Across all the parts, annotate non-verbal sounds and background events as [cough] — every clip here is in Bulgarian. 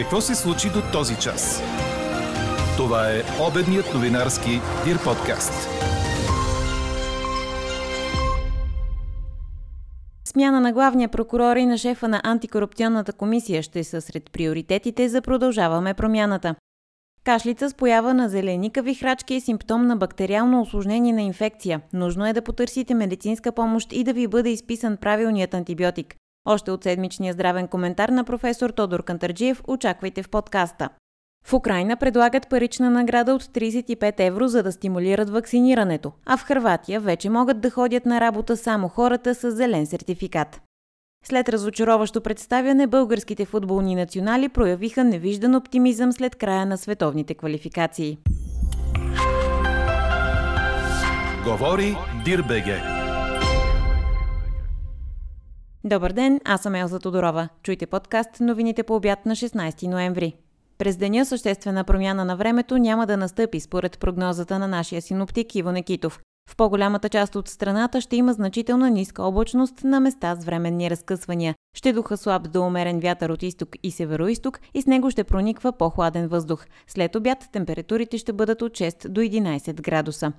Какво се случи до този час? Това е обедният новинарски Дир подкаст. Смяна на главния прокурор и на шефа на антикорупционната комисия ще са сред приоритетите за продължаваме промяната. Кашлица с поява на зеленикави храчки е симптом на бактериално осложнение на инфекция. Нужно е да потърсите медицинска помощ и да ви бъде изписан правилният антибиотик. Още от седмичния здравен коментар на професор Тодор Кантарджиев очаквайте в подкаста. В Украина предлагат парична награда от 35 евро, за да стимулират вакцинирането, а в Хърватия вече могат да ходят на работа само хората с зелен сертификат. След разочароващо представяне, българските футболни национали проявиха невиждан оптимизъм след края на световните квалификации. Говори Дирбеге. Добър ден, аз съм Елза Тодорова. Чуйте подкаст новините по обяд на 16 ноември. През деня съществена промяна на времето няма да настъпи според прогнозата на нашия синоптик Иво Некитов. В по-голямата част от страната ще има значителна ниска облачност на места с временни разкъсвания. Ще духа слаб до умерен вятър от изток и североисток и с него ще прониква по-хладен въздух. След обяд температурите ще бъдат от 6 до 11 градуса.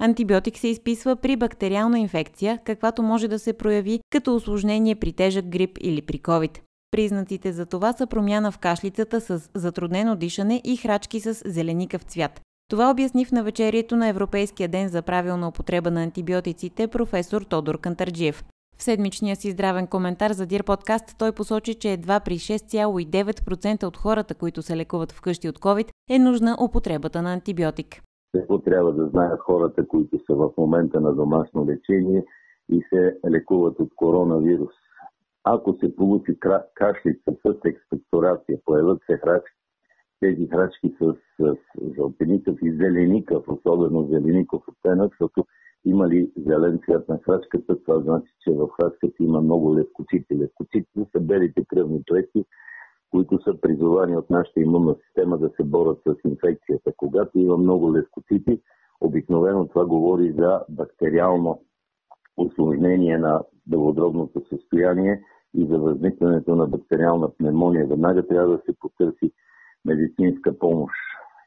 Антибиотик се изписва при бактериална инфекция, каквато може да се прояви като осложнение при тежък грип или при COVID. Признаците за това са промяна в кашлицата с затруднено дишане и храчки с зеленикав цвят. Това обясни в навечерието на Европейския ден за правилна употреба на антибиотиците професор Тодор Кантарджиев. В седмичния си здравен коментар за Дир подкаст той посочи, че едва при 6,9% от хората, които се лекуват вкъщи от COVID, е нужна употребата на антибиотик. Какво трябва да знаят хората, които са в момента на домашно лечение и се лекуват от коронавирус? Ако се получи кашлица с експекторация, появят се храчки, тези храчки с, с жълтеникъв и зеленикъв, особено зелеников оттенък, защото има ли зелен цвят на храчката, това значи, че в храчката има много левкоцити. Левкоцитите са белите кръвни клетки, които са призовани от нашата имунна система да се борят с инфекцията. Когато има много левкоцити, обикновено това говори за бактериално осложнение на белодробното състояние и за възникването на бактериална пневмония. Веднага трябва да се потърси медицинска помощ.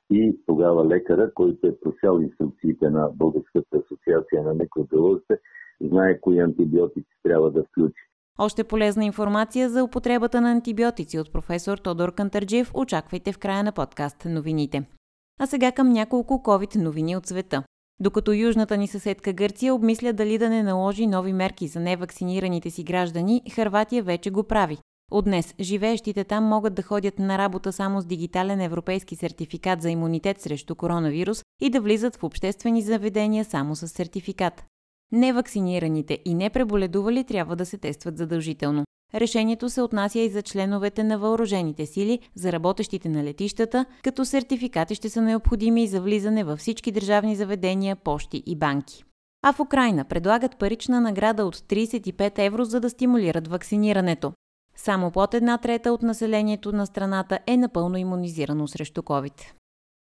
И тогава лекара, който е просял инструкциите на Българската асоциация на микробиолозите, знае кои антибиотици трябва да включи. Още полезна информация за употребата на антибиотици от професор Тодор Кантарджиев очаквайте в края на подкаст новините. А сега към няколко COVID новини от света. Докато южната ни съседка Гърция обмисля дали да не наложи нови мерки за невакцинираните си граждани, Харватия вече го прави. От днес живеещите там могат да ходят на работа само с дигитален европейски сертификат за имунитет срещу коронавирус и да влизат в обществени заведения само с сертификат. Невакцинираните и непреболедували трябва да се тестват задължително. Решението се отнася и за членовете на въоръжените сили, за работещите на летищата, като сертификати ще са необходими и за влизане във всички държавни заведения, пощи и банки. А в Украина предлагат парична награда от 35 евро, за да стимулират вакцинирането. Само под една трета от населението на страната е напълно иммунизирано срещу COVID.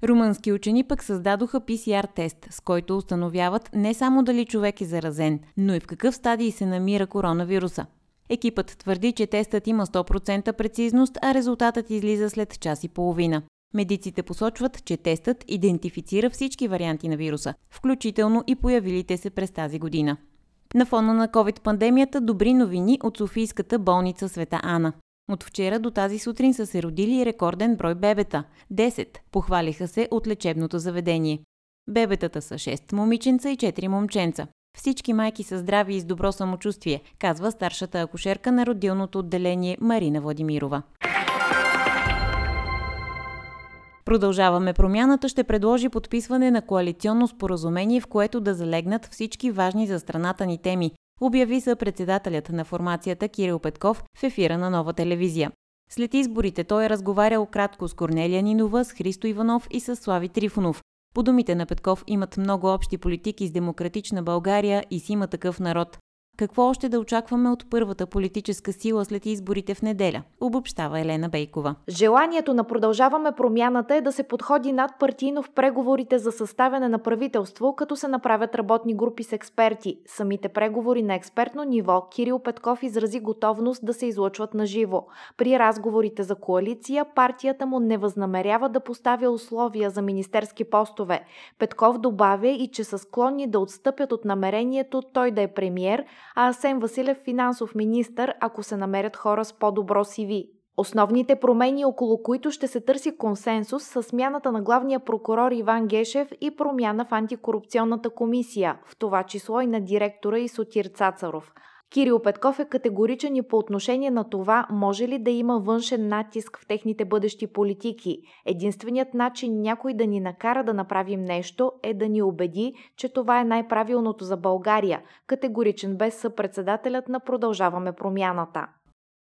Румънски учени пък създадоха PCR тест, с който установяват не само дали човек е заразен, но и в какъв стадий се намира коронавируса. Екипът твърди, че тестът има 100% прецизност, а резултатът излиза след час и половина. Медиците посочват, че тестът идентифицира всички варианти на вируса, включително и появилите се през тази година. На фона на COVID-пандемията добри новини от Софийската болница Света Ана. От вчера до тази сутрин са се родили рекорден брой бебета – 10, похвалиха се от лечебното заведение. Бебетата са 6 момиченца и 4 момченца. Всички майки са здрави и с добро самочувствие, казва старшата акушерка на родилното отделение Марина Владимирова. Продължаваме промяната ще предложи подписване на коалиционно споразумение, в което да залегнат всички важни за страната ни теми, обяви се председателят на формацията Кирил Петков в ефира на нова телевизия. След изборите той е разговарял кратко с Корнелия Нинова, с Христо Иванов и с Слави Трифонов. По думите на Петков имат много общи политики с демократична България и си има такъв народ. Какво още да очакваме от първата политическа сила след изборите в неделя, обобщава Елена Бейкова. Желанието на продължаваме промяната е да се подходи над партийно в преговорите за съставяне на правителство, като се направят работни групи с експерти. Самите преговори на експертно ниво Кирил Петков изрази готовност да се излъчват на живо. При разговорите за коалиция партията му не възнамерява да поставя условия за министерски постове. Петков добавя и че са склонни да отстъпят от намерението той да е премьер, а Асен Василев финансов министр, ако се намерят хора с по-добро CV. Основните промени, около които ще се търси консенсус, са смяната на главния прокурор Иван Гешев и промяна в антикорупционната комисия, в това число и на директора и Сотир Цацаров. Кирил Петков е категоричен и по отношение на това, може ли да има външен натиск в техните бъдещи политики. Единственият начин някой да ни накара да направим нещо е да ни убеди, че това е най-правилното за България. Категоричен без съпредседателят на Продължаваме промяната.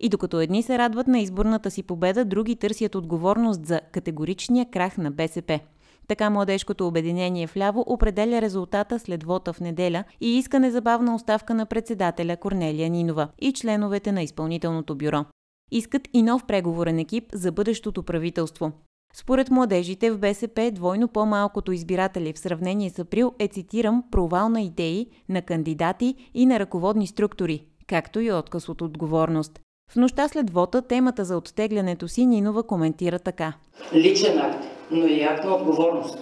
И докато едни се радват на изборната си победа, други търсят отговорност за категоричния крах на БСП. Така младежкото обединение вляво определя резултата след вота в неделя и иска незабавна оставка на председателя Корнелия Нинова и членовете на изпълнителното бюро. Искат и нов преговорен екип за бъдещото правителство. Според младежите в БСП двойно по-малкото избиратели в сравнение с април е, цитирам, провал на идеи, на кандидати и на ръководни структури, както и отказ от отговорност. В нощта след вота темата за оттеглянето си Нинова коментира така. Личен акт, но и акт на отговорност.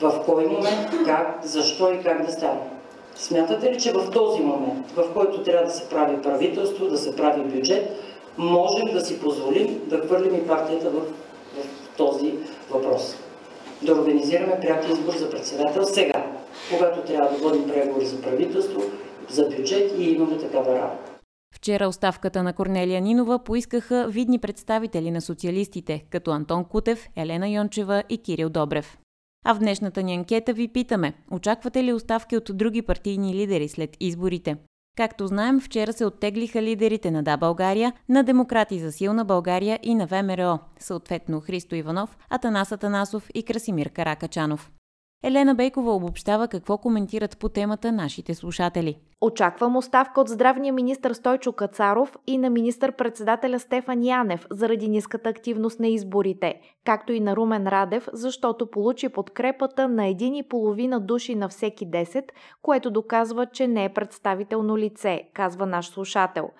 В кой момент, как, защо и как да стане? Смятате ли, че в този момент, в който трябва да се прави правителство, да се прави бюджет, можем да си позволим да хвърлим и партията в, в този въпрос? Да организираме пряк избор за председател сега, когато трябва да водим преговори за правителство, за бюджет и имаме такава работа. Вчера оставката на Корнелия Нинова поискаха видни представители на социалистите, като Антон Кутев, Елена Йончева и Кирил Добрев. А в днешната ни анкета ви питаме, очаквате ли оставки от други партийни лидери след изборите? Както знаем, вчера се оттеглиха лидерите на Да България, на Демократи за силна България и на ВМРО, съответно Христо Иванов, Атанас Атанасов и Красимир Каракачанов. Елена Бейкова обобщава какво коментират по темата нашите слушатели. Очаквам оставка от здравния министр Стойчо Кацаров и на министър-председателя Стефан Янев заради ниската активност на изборите, както и на Румен Радев, защото получи подкрепата на един и половина души на всеки 10, което доказва, че не е представително лице, казва наш слушател.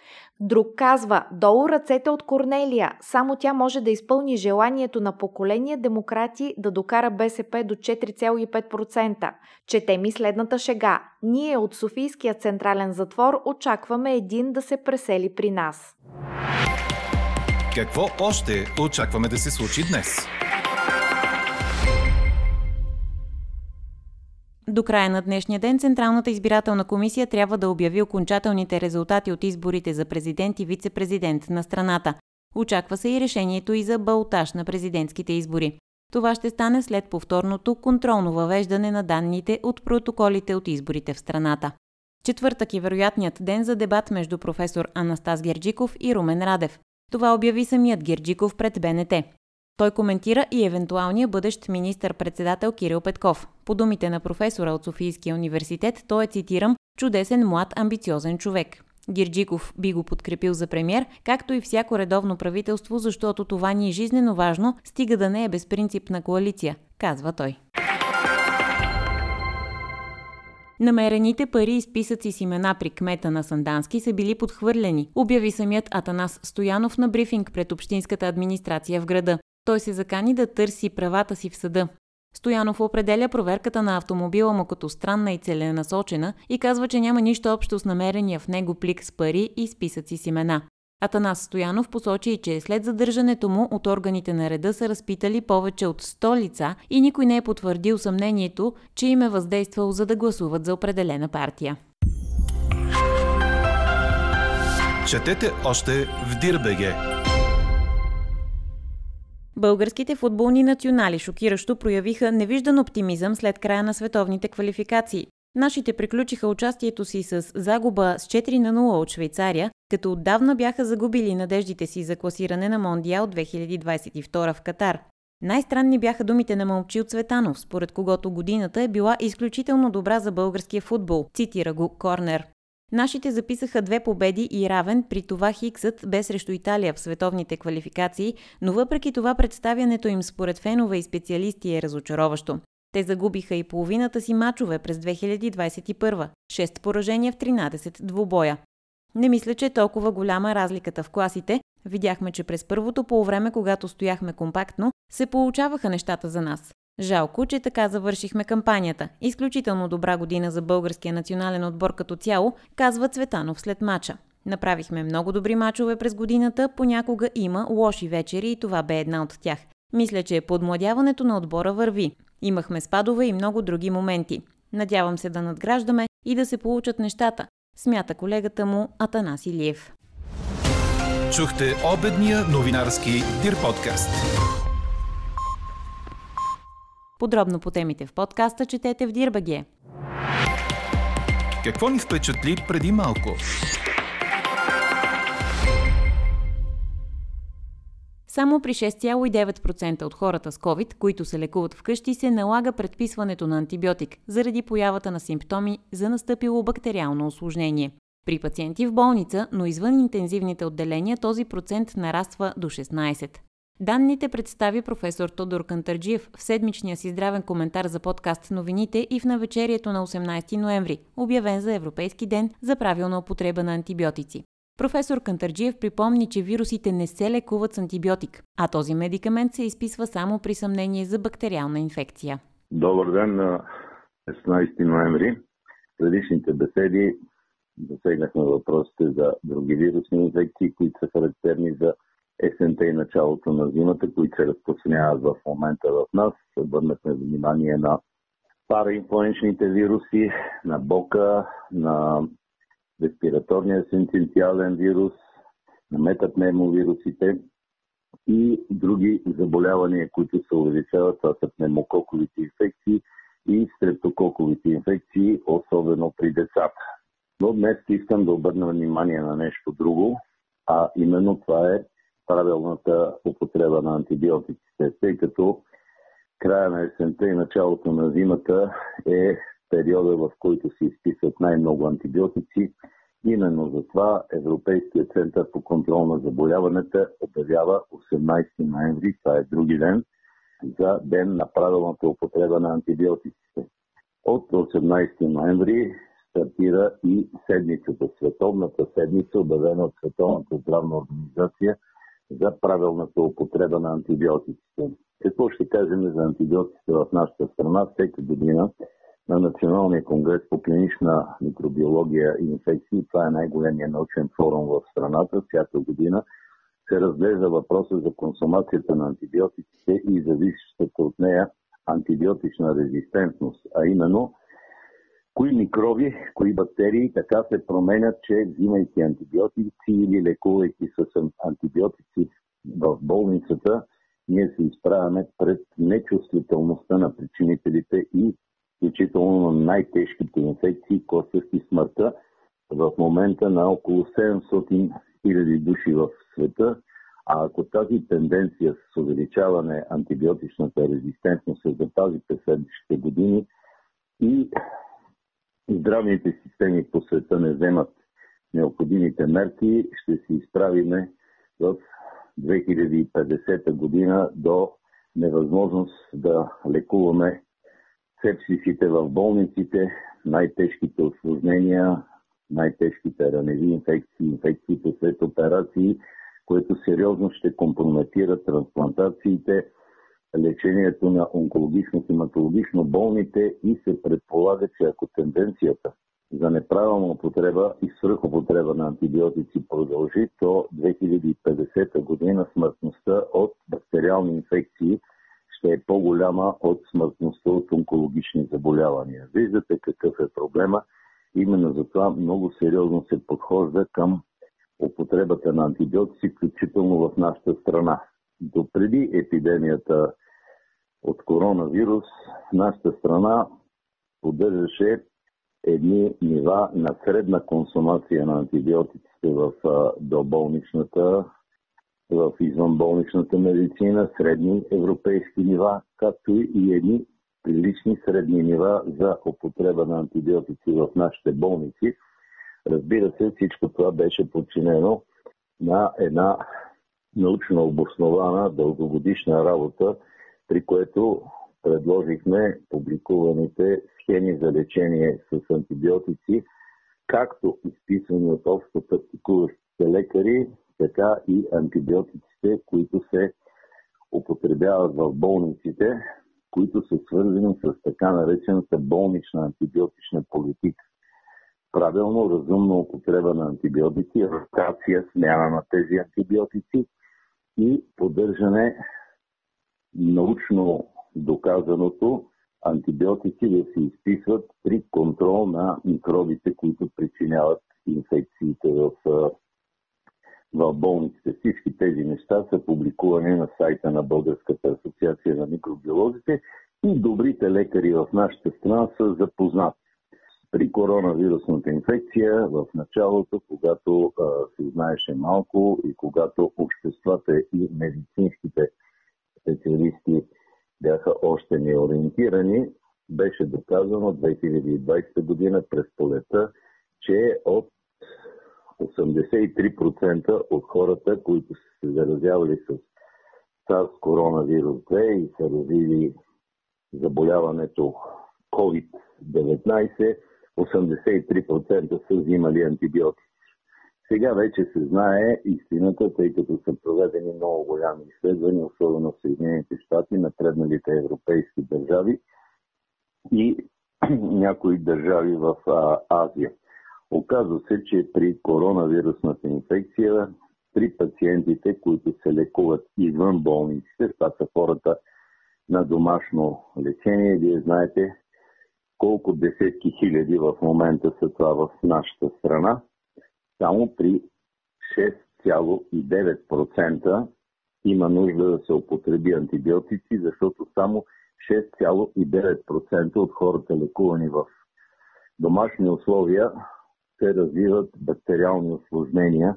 Друг казва, долу ръцете от Корнелия, само тя може да изпълни желанието на поколение демократи да докара БСП до 4,5%. Чете ми следната шега. Ние от Софийския централен затвор очакваме един да се пресели при нас. Какво още очакваме да се случи днес? До края на днешния ден Централната избирателна комисия трябва да обяви окончателните резултати от изборите за президент и вице-президент на страната. Очаква се и решението и за балтаж на президентските избори. Това ще стане след повторното контролно въвеждане на данните от протоколите от изборите в страната. Четвъртък е вероятният ден за дебат между професор Анастас Герджиков и Румен Радев. Това обяви самият Герджиков пред БНТ. Той коментира и евентуалния бъдещ министър-председател Кирил Петков. По думите на професора от Софийския университет, той е, цитирам, чудесен, млад, амбициозен човек. Гирджиков би го подкрепил за премьер, както и всяко редовно правителство, защото това ни е жизнено важно, стига да не е безпринципна коалиция, казва той. Намерените пари и списъци с имена при кмета на Сандански са били подхвърлени, обяви самият Атанас Стоянов на брифинг пред Общинската администрация в града. Той се закани да търси правата си в съда. Стоянов определя проверката на автомобила му като странна и целенасочена и казва, че няма нищо общо с намерения в него плик с пари и списъци с имена. Атанас Стоянов посочи, че след задържането му от органите на реда са разпитали повече от 100 лица и никой не е потвърдил съмнението, че им е въздействал за да гласуват за определена партия. Четете още в Дирбеге! Българските футболни национали шокиращо проявиха невиждан оптимизъм след края на световните квалификации. Нашите приключиха участието си с загуба с 4 на 0 от Швейцария, като отдавна бяха загубили надеждите си за класиране на Мондиал 2022 в Катар. Най-странни бяха думите на Мълчил Цветанов, според когото годината е била изключително добра за българския футбол, цитира го Корнер. Нашите записаха две победи и равен, при това Хиксът бе срещу Италия в световните квалификации, но въпреки това представянето им според фенове и специалисти е разочароващо. Те загубиха и половината си мачове през 2021. 6 поражения в 13 двубоя. Не мисля, че е толкова голяма разликата в класите. Видяхме, че през първото полувреме, когато стояхме компактно, се получаваха нещата за нас. Жалко, че така завършихме кампанията. Изключително добра година за българския национален отбор като цяло, казва Цветанов след мача. Направихме много добри мачове през годината, понякога има лоши вечери и това бе една от тях. Мисля, че подмладяването на отбора върви. Имахме спадове и много други моменти. Надявам се да надграждаме и да се получат нещата, смята колегата му Атанас Илиев. Чухте обедния новинарски Дир подкаст. Подробно по темите в подкаста четете в Дирбаге. Какво ни впечатли преди малко? Само при 6,9% от хората с COVID, които се лекуват вкъщи, се налага предписването на антибиотик заради появата на симптоми за настъпило бактериално осложнение. При пациенти в болница, но извън интензивните отделения, този процент нараства до 16. Данните представи професор Тодор Кантарджиев в седмичния си здравен коментар за подкаст новините и в навечерието на 18 ноември, обявен за Европейски ден за правилна употреба на антибиотици. Професор Кантарджиев припомни, че вирусите не се лекуват с антибиотик, а този медикамент се изписва само при съмнение за бактериална инфекция. Добър ден на 16 ноември. Предишните беседи засегнахме въпросите за други вирусни инфекции, които са характерни за есента и началото на зимата, които се разпространяват в момента в нас. Обърнахме внимание на параинфлуенчните вируси, на бока, на респираторния синцинциален вирус, на метапневмовирусите и други заболявания, които се увеличават. Това са пневмококовите инфекции и стрептококовите инфекции, особено при децата. Но днес искам да обърна внимание на нещо друго, а именно това е правилната употреба на антибиотиците, тъй като края на есента и началото на зимата е периода, в който се изписват най-много антибиотици. Именно за това Европейския център по контрол на заболяването обявява 18 ноември, това е други ден, за ден на правилната употреба на антибиотиците. От 18 ноември стартира и седмицата, световната седмица, обявена от Световната здравна организация за правилната употреба на антибиотиците. Какво ще кажем за антибиотиците в нашата страна? Всека година на Националния конгрес по клинична микробиология и инфекции, това е най-големия научен форум в страната, всяка година се разглежда въпроса за консумацията на антибиотиците и зависещата от нея антибиотична резистентност, а именно кои микроби, кои бактерии така се променят, че взимайки антибиотици или лекувайки с антибиотици в болницата, ние се изправяме пред нечувствителността на причинителите и включително на най-тежките инфекции, косъвки смъртта, в момента на около 700 000 души в света. А ако тази тенденция с увеличаване антибиотичната резистентност се запази през следващите години и здравните системи по света не вземат необходимите мерки, ще се изправиме в 2050 година до невъзможност да лекуваме сепсисите в болниците, най-тежките осложнения, най-тежките раневи инфекции, инфекциите след операции, което сериозно ще компрометира трансплантациите, лечението на онкологично-хематологично болните и се предполага, че ако тенденцията за неправилна употреба и свръхупотреба на антибиотици продължи, то 2050 година смъртността от бактериални инфекции – ще е по-голяма от смъртността от онкологични заболявания. Виждате какъв е проблема. Именно за това много сериозно се подхожда към употребата на антибиотици, включително в нашата страна. До преди епидемията от коронавирус, нашата страна поддържаше едни нива на средна консумация на антибиотиците в доболничната в извънболничната медицина, средни европейски нива, както и едни прилични средни нива за употреба на антибиотици в нашите болници. Разбира се, всичко това беше подчинено на една научно обоснована дългогодишна работа, при което предложихме публикуваните схеми за лечение с антибиотици, както изписани от общо практикуващите лекари, така и антибиотиците, които се употребяват в болниците, които са свързани с така наречената болнична антибиотична политика. Правилно, разумна употреба на антибиотици, ротация, смяна на тези антибиотици и поддържане научно доказаното антибиотици да се изписват при контрол на микробите, които причиняват инфекциите в, в болниците. Всички тези неща са публикувани на сайта на Българската асоциация на микробиолозите и добрите лекари в нашата страна са запознати. При коронавирусната инфекция в началото, когато а, се знаеше малко и когато обществата и медицинските специалисти бяха още неориентирани, беше доказано 2020 година през полета, че от 83% от хората, които са се заразявали с SARS коронавирус 2 и са развили заболяването COVID-19, 83% са взимали антибиотици. Сега вече се знае истината, тъй като са проведени много голями изследвания, особено в Съединените щати, напредналите европейски държави и [clears throat] някои държави в Азия. Оказва се, че при коронавирусната инфекция, при пациентите, които се лекуват извън болниците, това са хората на домашно лечение, вие знаете колко десетки хиляди в момента са това в нашата страна само при 6,9% има нужда да се употреби антибиотици, защото само 6,9% от хората лекувани в домашни условия се развиват бактериални осложнения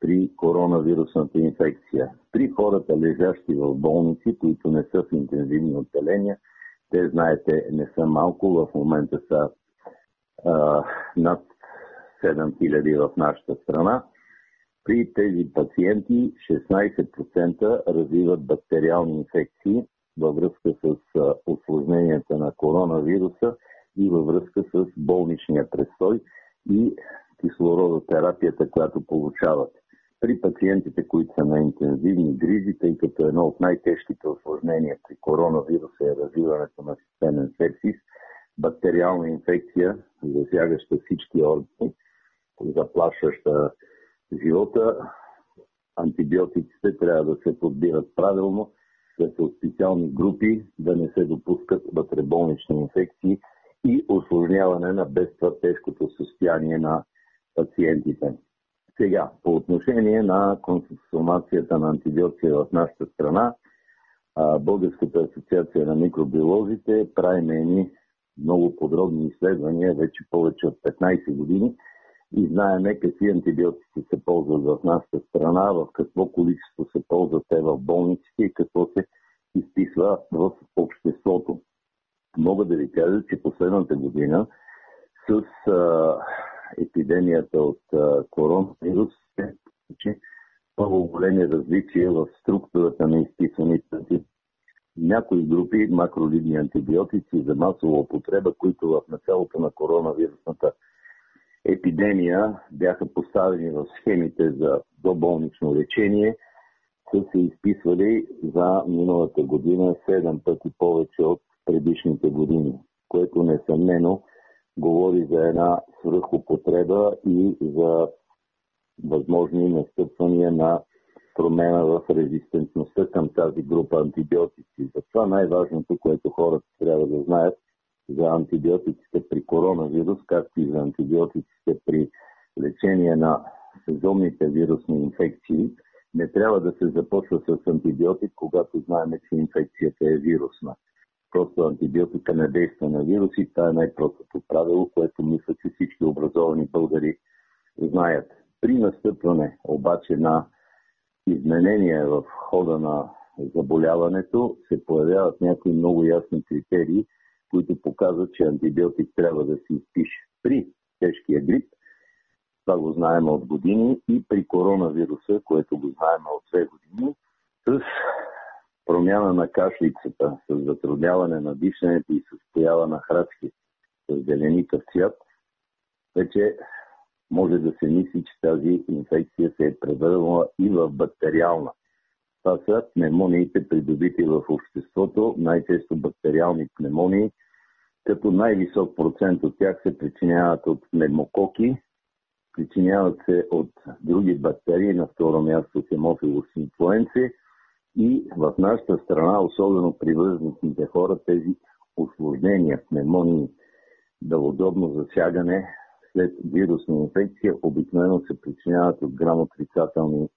при коронавирусната инфекция. При хората лежащи в болници, които не са в интензивни отделения, те, знаете, не са малко, в момента са а, над 7000 в нашата страна. При тези пациенти 16% развиват бактериални инфекции във връзка с осложненията на коронавируса и във връзка с болничния престой и кислородотерапията, която получават. При пациентите, които са на интензивни грижи, тъй като едно от най-тежките осложнения при коронавируса е развиването на системен сепсис, бактериална инфекция, засягаща всички органи, заплашваща живота, антибиотиците трябва да се подбират правилно, да са от специални групи, да не се допускат вътреболнични инфекции и осложняване на без тежкото състояние на пациентите. Сега, по отношение на консумацията на антибиотици в нашата страна, Българската асоциация на микробиолозите прави едни много подробни изследвания вече повече от 15 години – и знаеме какви антибиотици се ползват в нашата страна, в какво количество се ползват те в болниците и какво се изписва в обществото. Мога да ви кажа, че последната година с а, епидемията от а, коронавирус се че много големи различия в структурата на изписаните антибиотици. Някои групи макролидни антибиотици за масова употреба, които в началото на коронавирусната епидемия бяха поставени в схемите за доболнично лечение, са се изписвали за миналата година 7 пъти повече от предишните години, което несъмнено говори за една свръхопотреба и за възможни настъпвания на промена в резистентността към тази група антибиотици. Затова най-важното, което хората трябва да знаят, за антибиотиците при коронавирус, както и за антибиотиците при лечение на сезонните вирусни инфекции, не трябва да се започва с антибиотик, когато знаем, че инфекцията е вирусна. Просто антибиотика не действа на вируси. Това е най-простото правило, което мисля, че всички образовани българи знаят. При настъпване обаче на изменения в хода на заболяването се появяват някои много ясни критерии, които показват, че антибиотик трябва да се изпише при тежкия грип, Това го знаем от години и при коронавируса, което го знаем от две години, с промяна на кашлицата, с затрудняване на дишането и с поява на храчки с зеленикъв цвят, вече може да се мисли, че тази инфекция се е превърнала и в бактериална. Това са пневмониите, придобити в обществото, най-често бактериални пневмонии, като най-висок процент от тях се причиняват от пневмококи, причиняват се от други бактерии, на второ място хемофилус инфлуенци и в нашата страна, особено при възрастните хора, тези осложнения, пневмонии, белодобно засягане след вирусна инфекция обикновено се причиняват от грамотрицателни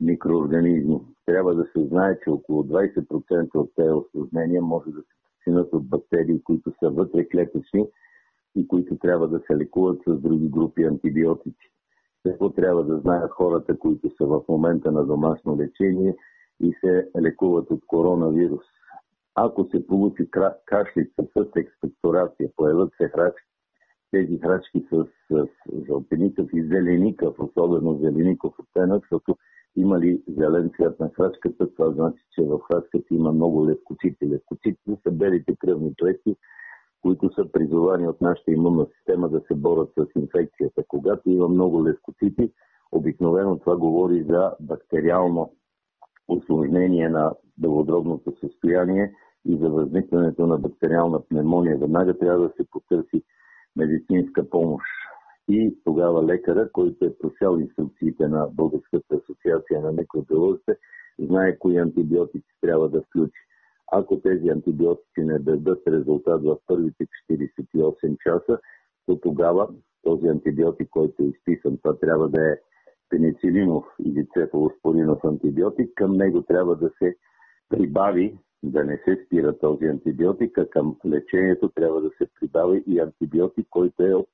микроорганизми. Трябва да се знае, че около 20% от тези осложнения може да се причинят от бактерии, които са вътре клетъчни и които трябва да се лекуват с други групи антибиотици. Какво трябва да знаят хората, които са в момента на домашно лечение и се лекуват от коронавирус? Ако се получи кашлица с експекторация, появят се храчки, тези храчки с, с жълтеникъв и зеленикъв, особено зелеников оттенък, защото има ли зелен цвят на храчката, това значи, че в храчката има много левкоцити. Левкоцитите са белите кръвни клетки, които са призовани от нашата имунна система да се борят с инфекцията. Когато има много левкоцити, обикновено това говори за бактериално осложнение на белодробното състояние и за възникването на бактериална пневмония. Веднага трябва да се потърси медицинска помощ. И тогава лекара, който е просял инструкциите на Българската асоциация на микробиолозите, знае кои антибиотици трябва да включи. Ако тези антибиотици не дадат резултат в първите 48 часа, то тогава този антибиотик, който е изписан, това трябва да е пеницилинов или цефалоспоринов антибиотик, към него трябва да се прибави да не се спира този антибиотик, а към лечението трябва да се прибави и антибиотик, който е от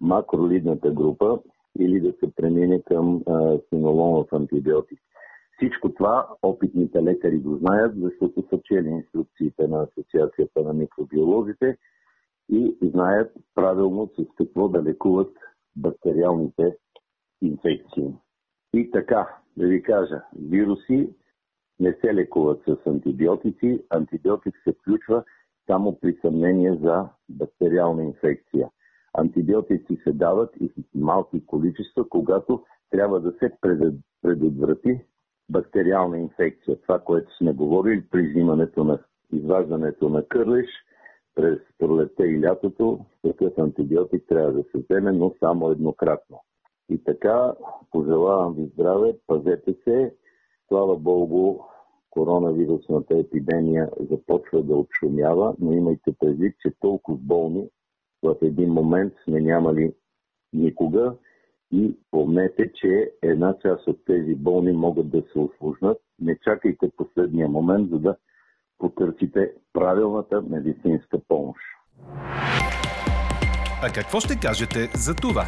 макролидната група или да се премине към синолонов антибиотик. Всичко това опитните лекари го знаят, защото са чели инструкциите на Асоциацията на микробиолозите и знаят правилно с какво да лекуват бактериалните инфекции. И така, да ви кажа, вируси не се лекуват с антибиотици. Антибиотик се включва само при съмнение за бактериална инфекция. Антибиотици се дават и в малки количества, когато трябва да се предотврати бактериална инфекция. Това, което сме говорили при взимането на изваждането на кърлиш през пролетта и лятото, такъв антибиотик трябва да се вземе, но само еднократно. И така, пожелавам ви здраве, пазете се Слава Богу, коронавирусната епидемия започва да отшумява, но имайте предвид, че толкова болни в един момент сме нямали никога и помнете, че една част от тези болни могат да се осложнат. Не чакайте последния момент, за да потърсите правилната медицинска помощ. А какво ще кажете за това?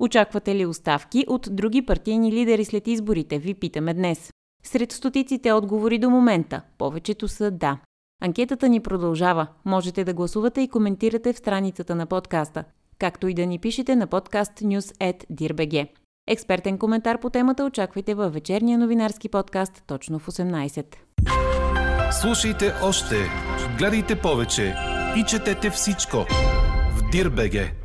Очаквате ли оставки от други партийни лидери след изборите, ви питаме днес. Сред стотиците отговори до момента, повечето са да. Анкетата ни продължава. Можете да гласувате и коментирате в страницата на подкаста, както и да ни пишете на подкаст news.dirbg. Експертен коментар по темата очаквайте във вечерния новинарски подкаст точно в 18. Слушайте още, гледайте повече и четете всичко в Дирбеге.